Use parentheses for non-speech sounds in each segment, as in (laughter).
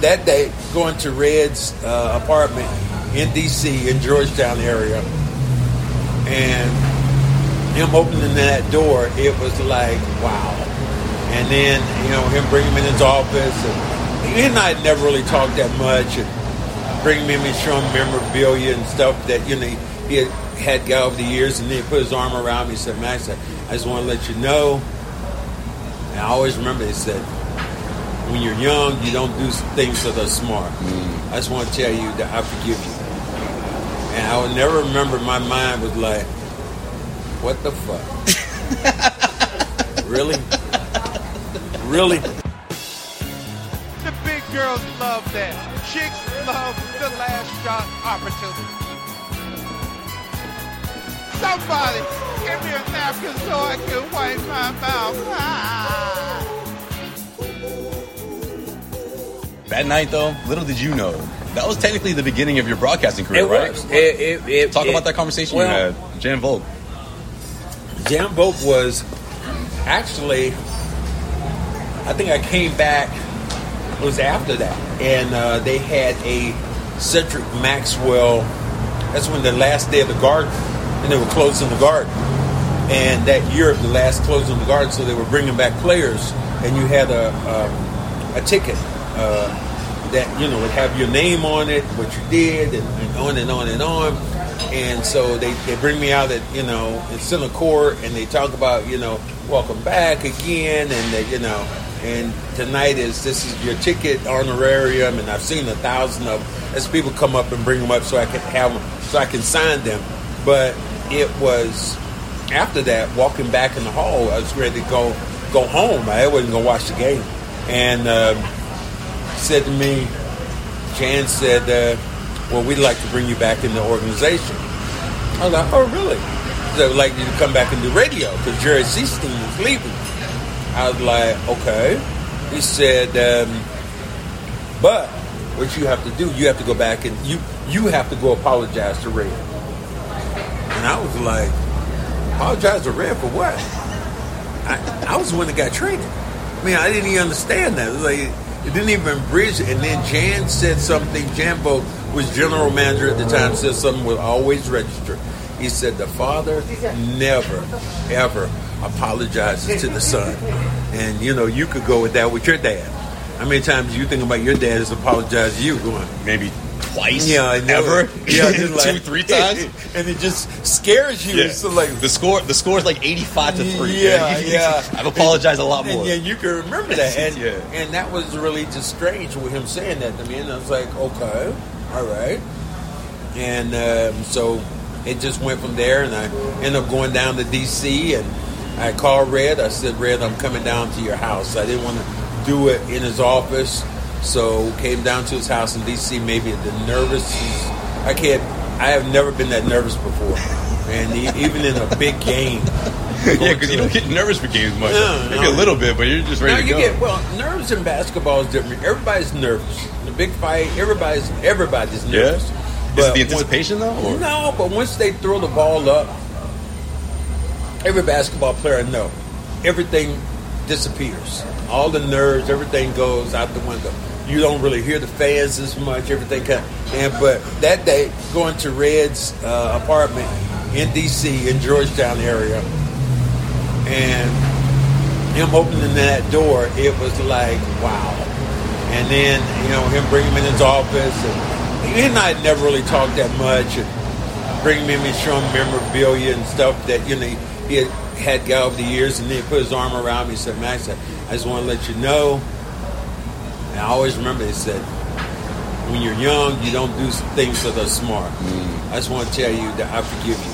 that day going to Red's uh, apartment in DC in Georgetown area, and him opening that door, it was like wow. And then you know him bringing me in his office, and he and I never really talked that much, and bringing me and showing memorabilia and stuff that you know he had had got over the years, and then he put his arm around me and said, "Max, I just want to let you know." And I always remember he said, when you're young, you don't do things that are smart. Mm. I just want to tell you that I forgive you. And I will never remember my mind was like, what the fuck? (laughs) really? Really? The big girls love that. Chicks love the last shot opportunity. Somebody give me a napkin so I can wipe my mouth. Ah. That night, though, little did you know, that was technically the beginning of your broadcasting career, it right? Was. It, it, it, Talk about that conversation well, you had, Jan Volk. Jan Volk was actually, I think I came back, it was after that, and uh, they had a Cedric Maxwell, that's when the last day of the garden, and they were closing the garden. And that year, the last closing the garden, so they were bringing back players, and you had a, a, a ticket uh, that you know would have your name on it, what you did, and, and, on and on and on. And so they, they bring me out at you know in center court, and they talk about you know welcome back again, and they, you know. And tonight is this is your ticket honorarium, and I've seen a thousand of them. as people come up and bring them up so I can have them, so I can sign them. But it was after that walking back in the hall, I was ready to go go home. I wasn't gonna watch the game, and um, said to me, Jan said, uh, well, we'd like to bring you back in the organization. I was like, oh, really? They would like you to come back and do radio because Jerry Sichting was leaving. I was like, okay. He said, um, but what you have to do, you have to go back and you you have to go apologize to Red. And I was like, apologize to Red for what? I, I was the one that got traded. I mean, I didn't even understand that. It was like it didn't even bridge it. And then Jan said something. Jan Volk was general manager at the time. Said something was always register. He said the father never, ever apologizes to the son. And you know, you could go with that with your dad. How many times you think about your dad has apologized to you? Going maybe twice. Yeah, I never. Yeah, like, (laughs) two, three times, (laughs) and it just scares you. Yeah. So like the score, the score is like eighty-five to three. Yeah, (laughs) yeah. I've apologized a lot more. And, yeah, you can remember that, and yeah. and that was really just strange with him saying that to me. And I was like, okay, all right. And um, so it just went from there, and I ended up going down to D.C. and I called Red. I said, Red, I'm coming down to your house. I didn't want to do it in his office. So came down to his house in D.C. Maybe the nervous. I can't. I have never been that nervous before, and even in a big game. (laughs) yeah, because you don't get nervous for games much. No, Maybe no. a little bit, but you're just ready no, to you go. Get, well, nerves in basketball is different. Everybody's nervous. The big fight, everybody's everybody's nervous. Yeah. But is it the anticipation when, though? Or? No, but once they throw the ball up, every basketball player know everything disappears. All the nerves, everything goes out the window you don't really hear the fans as much. Everything kind of, and but that day going to Red's uh, apartment in DC in Georgetown area, and him opening that door, it was like wow. And then you know him bringing me in his office, and he and I never really talked that much, and bringing me showing memorabilia and stuff that you know he had, had got over the years, and then he put his arm around me and said, "Max, I just want to let you know." And I always remember they said, when you're young, you don't do things that are smart. Mm. I just want to tell you that I forgive you.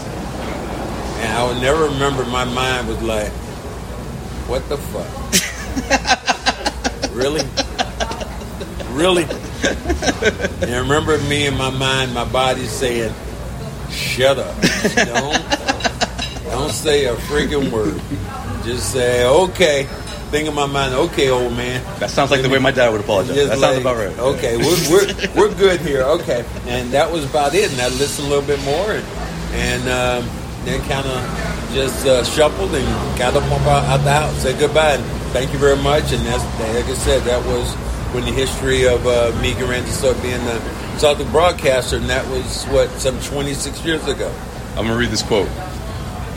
And I will never remember my mind was like, what the fuck? (laughs) really? really? and I remember me in my mind, my body saying, "Shut up! Don't, don't say a freaking word. Just say okay." Think in my mind, okay, old man. That sounds like the way my dad would apologize. Just That sounds about right. Okay, we're, we're, (laughs) we're good here. Okay, and that was about it. And I listened a little bit more, and, and um, then kind of just uh, shuffled and got up out, out the house, said goodbye, and thank you very much. And that's like I said, that was when the history of uh, me and Randy started being the Celtic broadcaster, and that was what some 26 years ago. I'm gonna read this quote.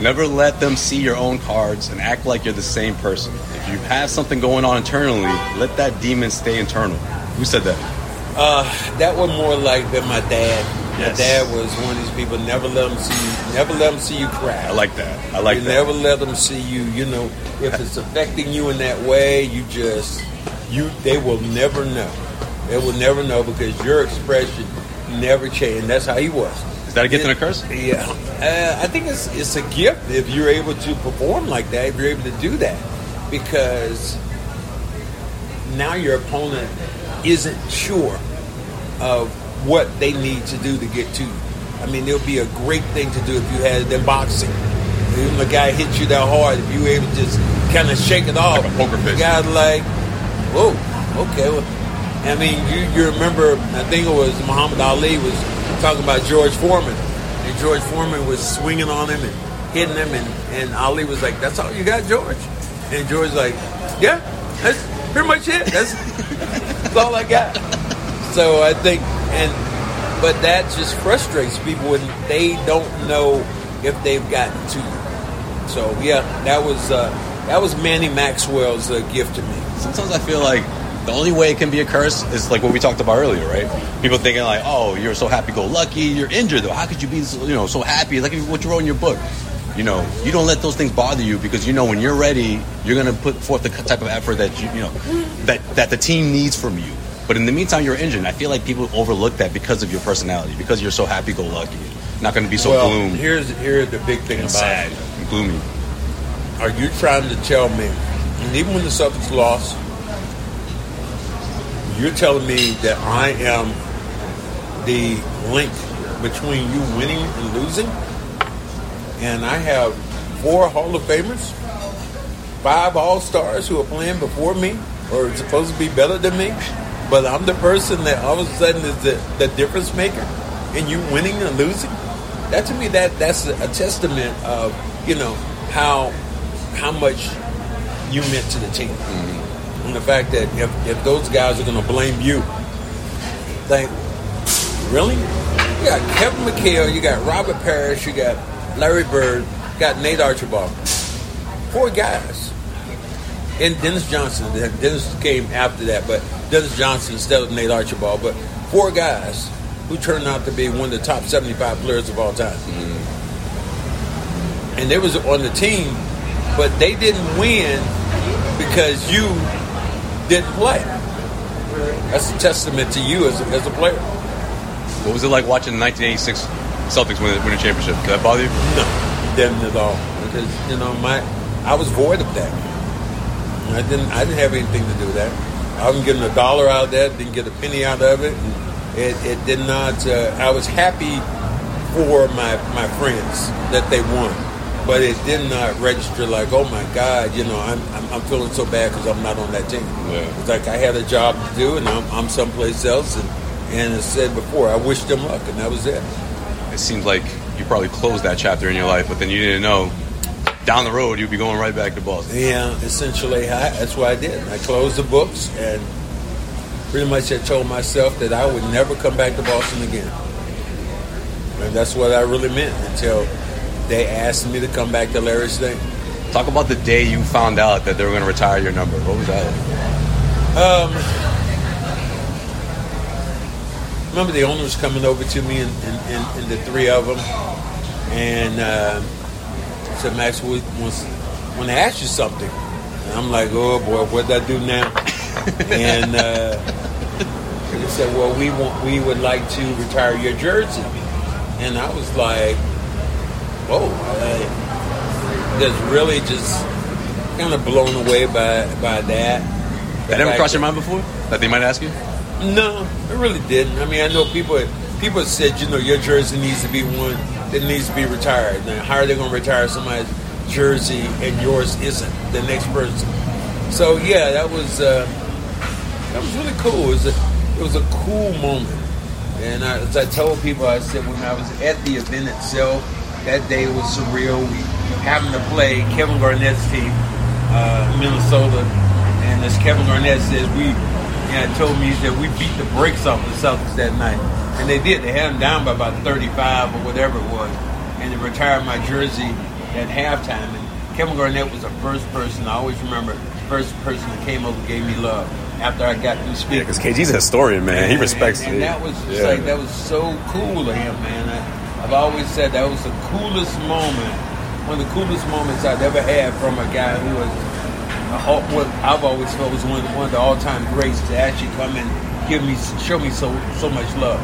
Never let them see your own cards and act like you're the same person. If you have something going on internally, let that demon stay internal. Who said that? Uh, that was more like than my dad. Yes. My dad was one of these people. Never let them see you. Never let them see you cry. I like that. I like you that. never let them see you. You know, if it's affecting you in that way, you just you. They will never know. They will never know because your expression never changed. That's how he was. Is that a gift and a curse? Yeah, uh, I think it's it's a gift if you're able to perform like that. If you're able to do that, because now your opponent isn't sure of what they need to do to get to you. I mean, it would be a great thing to do if you had them boxing. Even the guy hits you that hard, if you were able to just kind of shake it off. Like a poker The face. guy's like, whoa, okay. Well, I mean, you, you remember, I think it was Muhammad Ali was talking about George Foreman. And George Foreman was swinging on him and hitting him. And, and Ali was like, that's all you got, George? And George's like, yeah, that's pretty much it. That's, that's (laughs) all I got. So I think, and but that just frustrates people when they don't know if they've gotten to you. So yeah, that was uh, that was Manny Maxwell's uh, gift to me. Sometimes I feel like the only way it can be a curse is like what we talked about earlier, right? People thinking like, "Oh, you're so happy-go-lucky. You're injured though. How could you be, so, you know, so happy?" Like what you wrote in your book. You know, you don't let those things bother you because you know when you're ready, you're gonna put forth the type of effort that you, you know, that that the team needs from you. But in the meantime, you're injured. I feel like people overlook that because of your personality, because you're so happy-go-lucky. Not going to be so well, gloom here's here's the big thing about sad and gloomy. Are you trying to tell me, and even when the Celtics lost, you're telling me that I am the link between you winning and losing? And I have four Hall of Famers, five All Stars who are playing before me or are supposed to be better than me, but I'm the person that all of a sudden is the, the difference maker, and you winning and losing. That to me, that that's a testament of you know how how much you meant to the team, mm-hmm. and the fact that if, if those guys are going to blame you, like really, you got Kevin McHale, you got Robert Parish, you got Larry Bird, got Nate Archibald, four guys, and Dennis Johnson. Dennis came after that, but Dennis Johnson instead of Nate Archibald, but four guys who turned out to be one of the top 75 players of all time. And they was on the team, but they didn't win because you didn't play. That's a testament to you as a, as a player. What was it like watching the 1986 Celtics win, win a championship? Did that bother you? No, didn't at all. Because you know, my I was void of that. I didn't I didn't have anything to do with that. I wasn't getting a dollar out of that. Didn't get a penny out of it. And it, it did not. Uh, I was happy for my my friends that they won, but it did not register like, oh my God, you know, I'm I'm, I'm feeling so bad because I'm not on that team. Yeah. It's like I had a job to do, and I'm, I'm someplace else. And and as I said before, I wished them luck, and that was it. It seems like you probably closed that chapter in your life, but then you didn't know down the road you'd be going right back to Boston. Yeah, essentially, I, that's what I did. I closed the books and pretty much I told myself that I would never come back to Boston again. And that's what I really meant until they asked me to come back to Larry's State. Talk about the day you found out that they were going to retire your number. What was that like? Um, remember the owners coming over to me and, and, and, and the three of them, and uh, said, "Max, we want to ask you something." And I'm like, "Oh boy, what did I do now?" (laughs) and uh, they said, "Well, we want we would like to retire your jersey," and I was like, "Whoa!" I, just really just kind of blown away by by that. That never crossed your mind before? That they might ask you? No, it really didn't. I mean, I know people people said, you know, your jersey needs to be one that needs to be retired. Now, how are they going to retire somebody's jersey and yours isn't? The next person. So yeah, that was uh, that was really cool. It was a, it was a cool moment. And I, as I told people, I said when I was at the event itself, that day was surreal. We having to play Kevin Garnett's team, uh, Minnesota, and as Kevin Garnett says, we yeah, told me that we beat the brakes off the Celtics that night, and they did. They had them down by about 35 or whatever it was, and they retired my jersey at halftime. And Kevin Garnett was the first person I always remember, first person that came over and gave me love after I got through speaking. Yeah, because KG's a historian, man. And, he respects and, and it. that was just Yeah. like that was so cool of him, man. I, I've always said that was the coolest moment, one of the coolest moments I've ever had from a guy who was what I've always felt was one one of the all time greats to actually come and give me show me so so much love.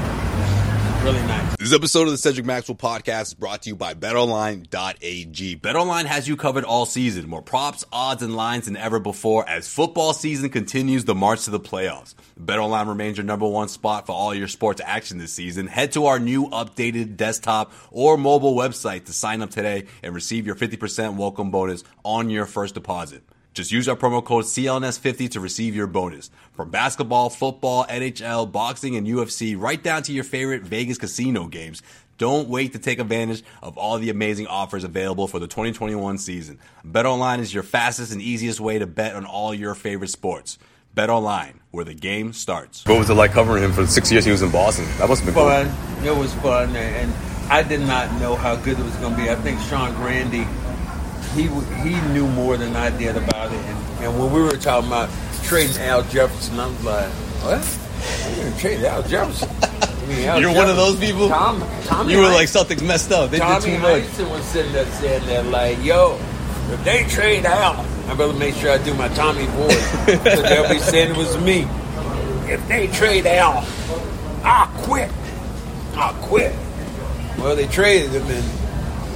Really nice. This episode of the Cedric Maxwell podcast is brought to you by BetOnline.ag. BetOnline has you covered all season. More props, odds, and lines than ever before as football season continues the march to the playoffs. BetOnline remains your number one spot for all your sports action this season. Head to our new updated desktop or mobile website to sign up today and receive your 50% welcome bonus on your first deposit. Just use our promo code CLNS50 to receive your bonus. From basketball, football, NHL, boxing, and UFC, right down to your favorite Vegas casino games. Don't wait to take advantage of all the amazing offers available for the 2021 season. BetOnline is your fastest and easiest way to bet on all your favorite sports. BetOnline, where the game starts. What was it like covering him for the six years he was in Boston? That must have been fun. It was fun, and I did not know how good it was going to be. I think Sean Grande, he he knew more than I did about it. And, and when we were talking about trading Al Jefferson, I was like, what? You're going to trade Al Jefferson? I mean, Al You're one of those people? Tom, Tommy You were like, something's messed up. They Tommy did too much. Heinsohn was sitting there saying that, like, yo, if they trade Al, I better make sure I do my Tommy voice. Because they'll be (laughs) saying it was me. If they trade Al, I'll quit. I'll quit. Well, they traded him, and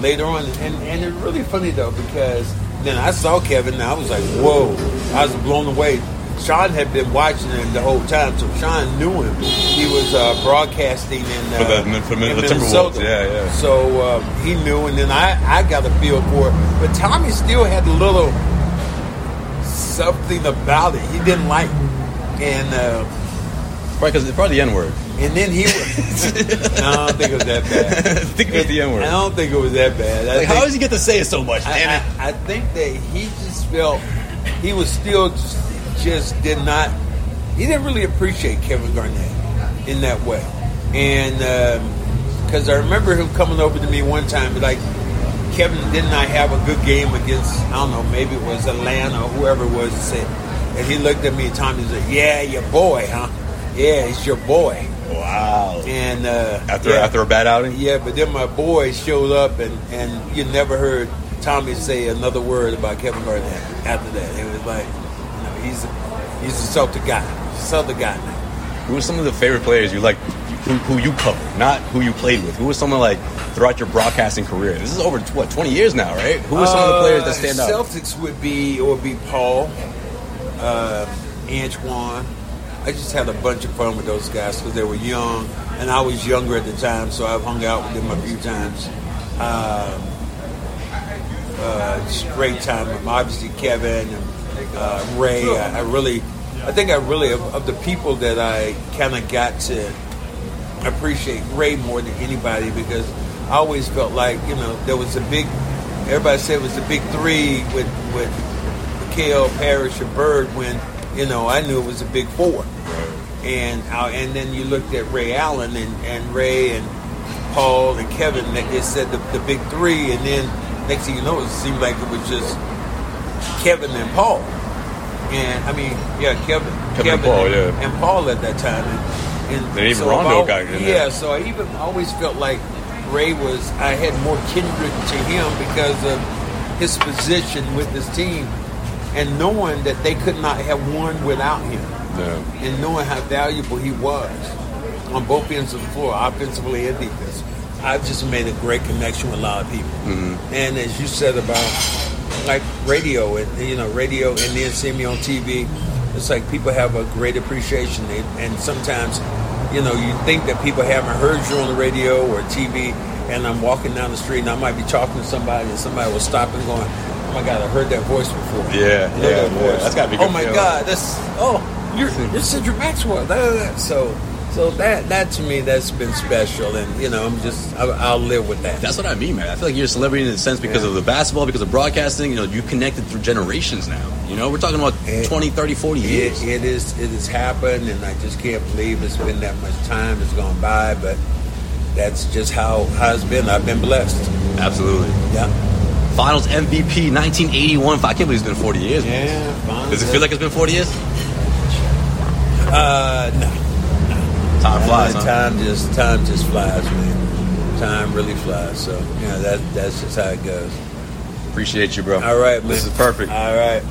later on, and, and it's really funny though because then I saw Kevin, and I was like, whoa, I was blown away. Sean had been watching him the whole time, so Sean knew him. He was uh, broadcasting in, uh, For the- for the in Timberwolves, Minnesota. yeah, yeah. So um, he knew, and then I, I got a feel for it. But Tommy still had a little something about it he didn't like, and. Uh, Right, because it's probably the N word. And then he was. (laughs) no, I don't think it was that bad. (laughs) I think it the N word. I don't think it was that bad. I Like, think, how does he get to say it so much? I, Damn it. I, I think that he just felt he was still just, just did not. He didn't really appreciate Kevin Garnett in that way, and um, because I remember him coming over to me one time, and like Kevin did not I have a good game against I don't know maybe it was Atlanta or whoever it was. Said, and he looked at me at times and Tommy said, "Yeah, your boy, huh? Yeah, he's your boy." Wow. And uh, After yeah. after a bad outing? Yeah, but then my boy showed up, and, and you never heard Tommy say another word about Kevin Garnett after that. It was like, you know, he's he's a Celtic guy, Celtic guy now. Who were some of the favorite players you like, who, who you cover, not who you played with? Who was someone like throughout your broadcasting career? This is over what twenty years now, right? Who are some of the players that stand Uh, out? Celtics would be or be Paul, uh, Antoine. I just had a bunch of fun with those guys because they were young, and I was younger at the time, so I've hung out with them a few times. Um, uh, just great time. Obviously, Kevin and uh, Ray. I, I really, I think I really of, of the people that I kind of got to appreciate Ray more than anybody because I always felt like you know there was a big. Everybody said it was the big three with with McHale, Parish, and Bird. When you know I knew it was a big four. And and then you looked at Ray Allen and, and Ray and Paul and Kevin. That they said the, the big three, and then next thing you know, it seemed like it was just Kevin and Paul. And I mean, yeah, Kevin, Kevin and Paul, yeah. and Paul at that time. And, and Then even so Rondo got in Yeah, there. so I even always felt like Ray was. I had more kindred to him because of his position with his team, and knowing that they could not have won without him. And knowing how valuable he was on both ends of the floor, offensively and defense, I've just made a great connection with a lot of people. Mm-hmm. And as you said about like radio and you know radio, and then seeing me on TV, it's like people have a great appreciation, and sometimes, you know, you think that people haven't heard you on the radio or TV, and I'm walking down the street and I might be talking to somebody, and somebody will stop and going, "Oh my God, I heard that voice before." Yeah, yeah, that yeah. That's gotta be Oh my feeling. God, that's oh, you're you're Cedric Maxwell. So. So that that to me that's been special, and you know I'm just I, I'll live with that. That's what I mean, man. I feel like you're a celebrity in a sense because Yeah. of the basketball, because of broadcasting. You know, you connected through generations now. You know, we're talking about It- 20, 30, 40 years. It, it is. It has happened, and I just can't believe it's been that much time has gone by. But that's just how how it's been. I've been blessed. Absolutely. Yeah. Finals MVP, 1981. I can't believe it's been 40 years. man. Yeah. Fine. Does it feel like it's been 40 years? Uh, no. Time flies, Uh, huh? Time just time just flies, man. Time really flies. So yeah, that that's just how it goes. Appreciate you, bro. All right, man. This is perfect. All right.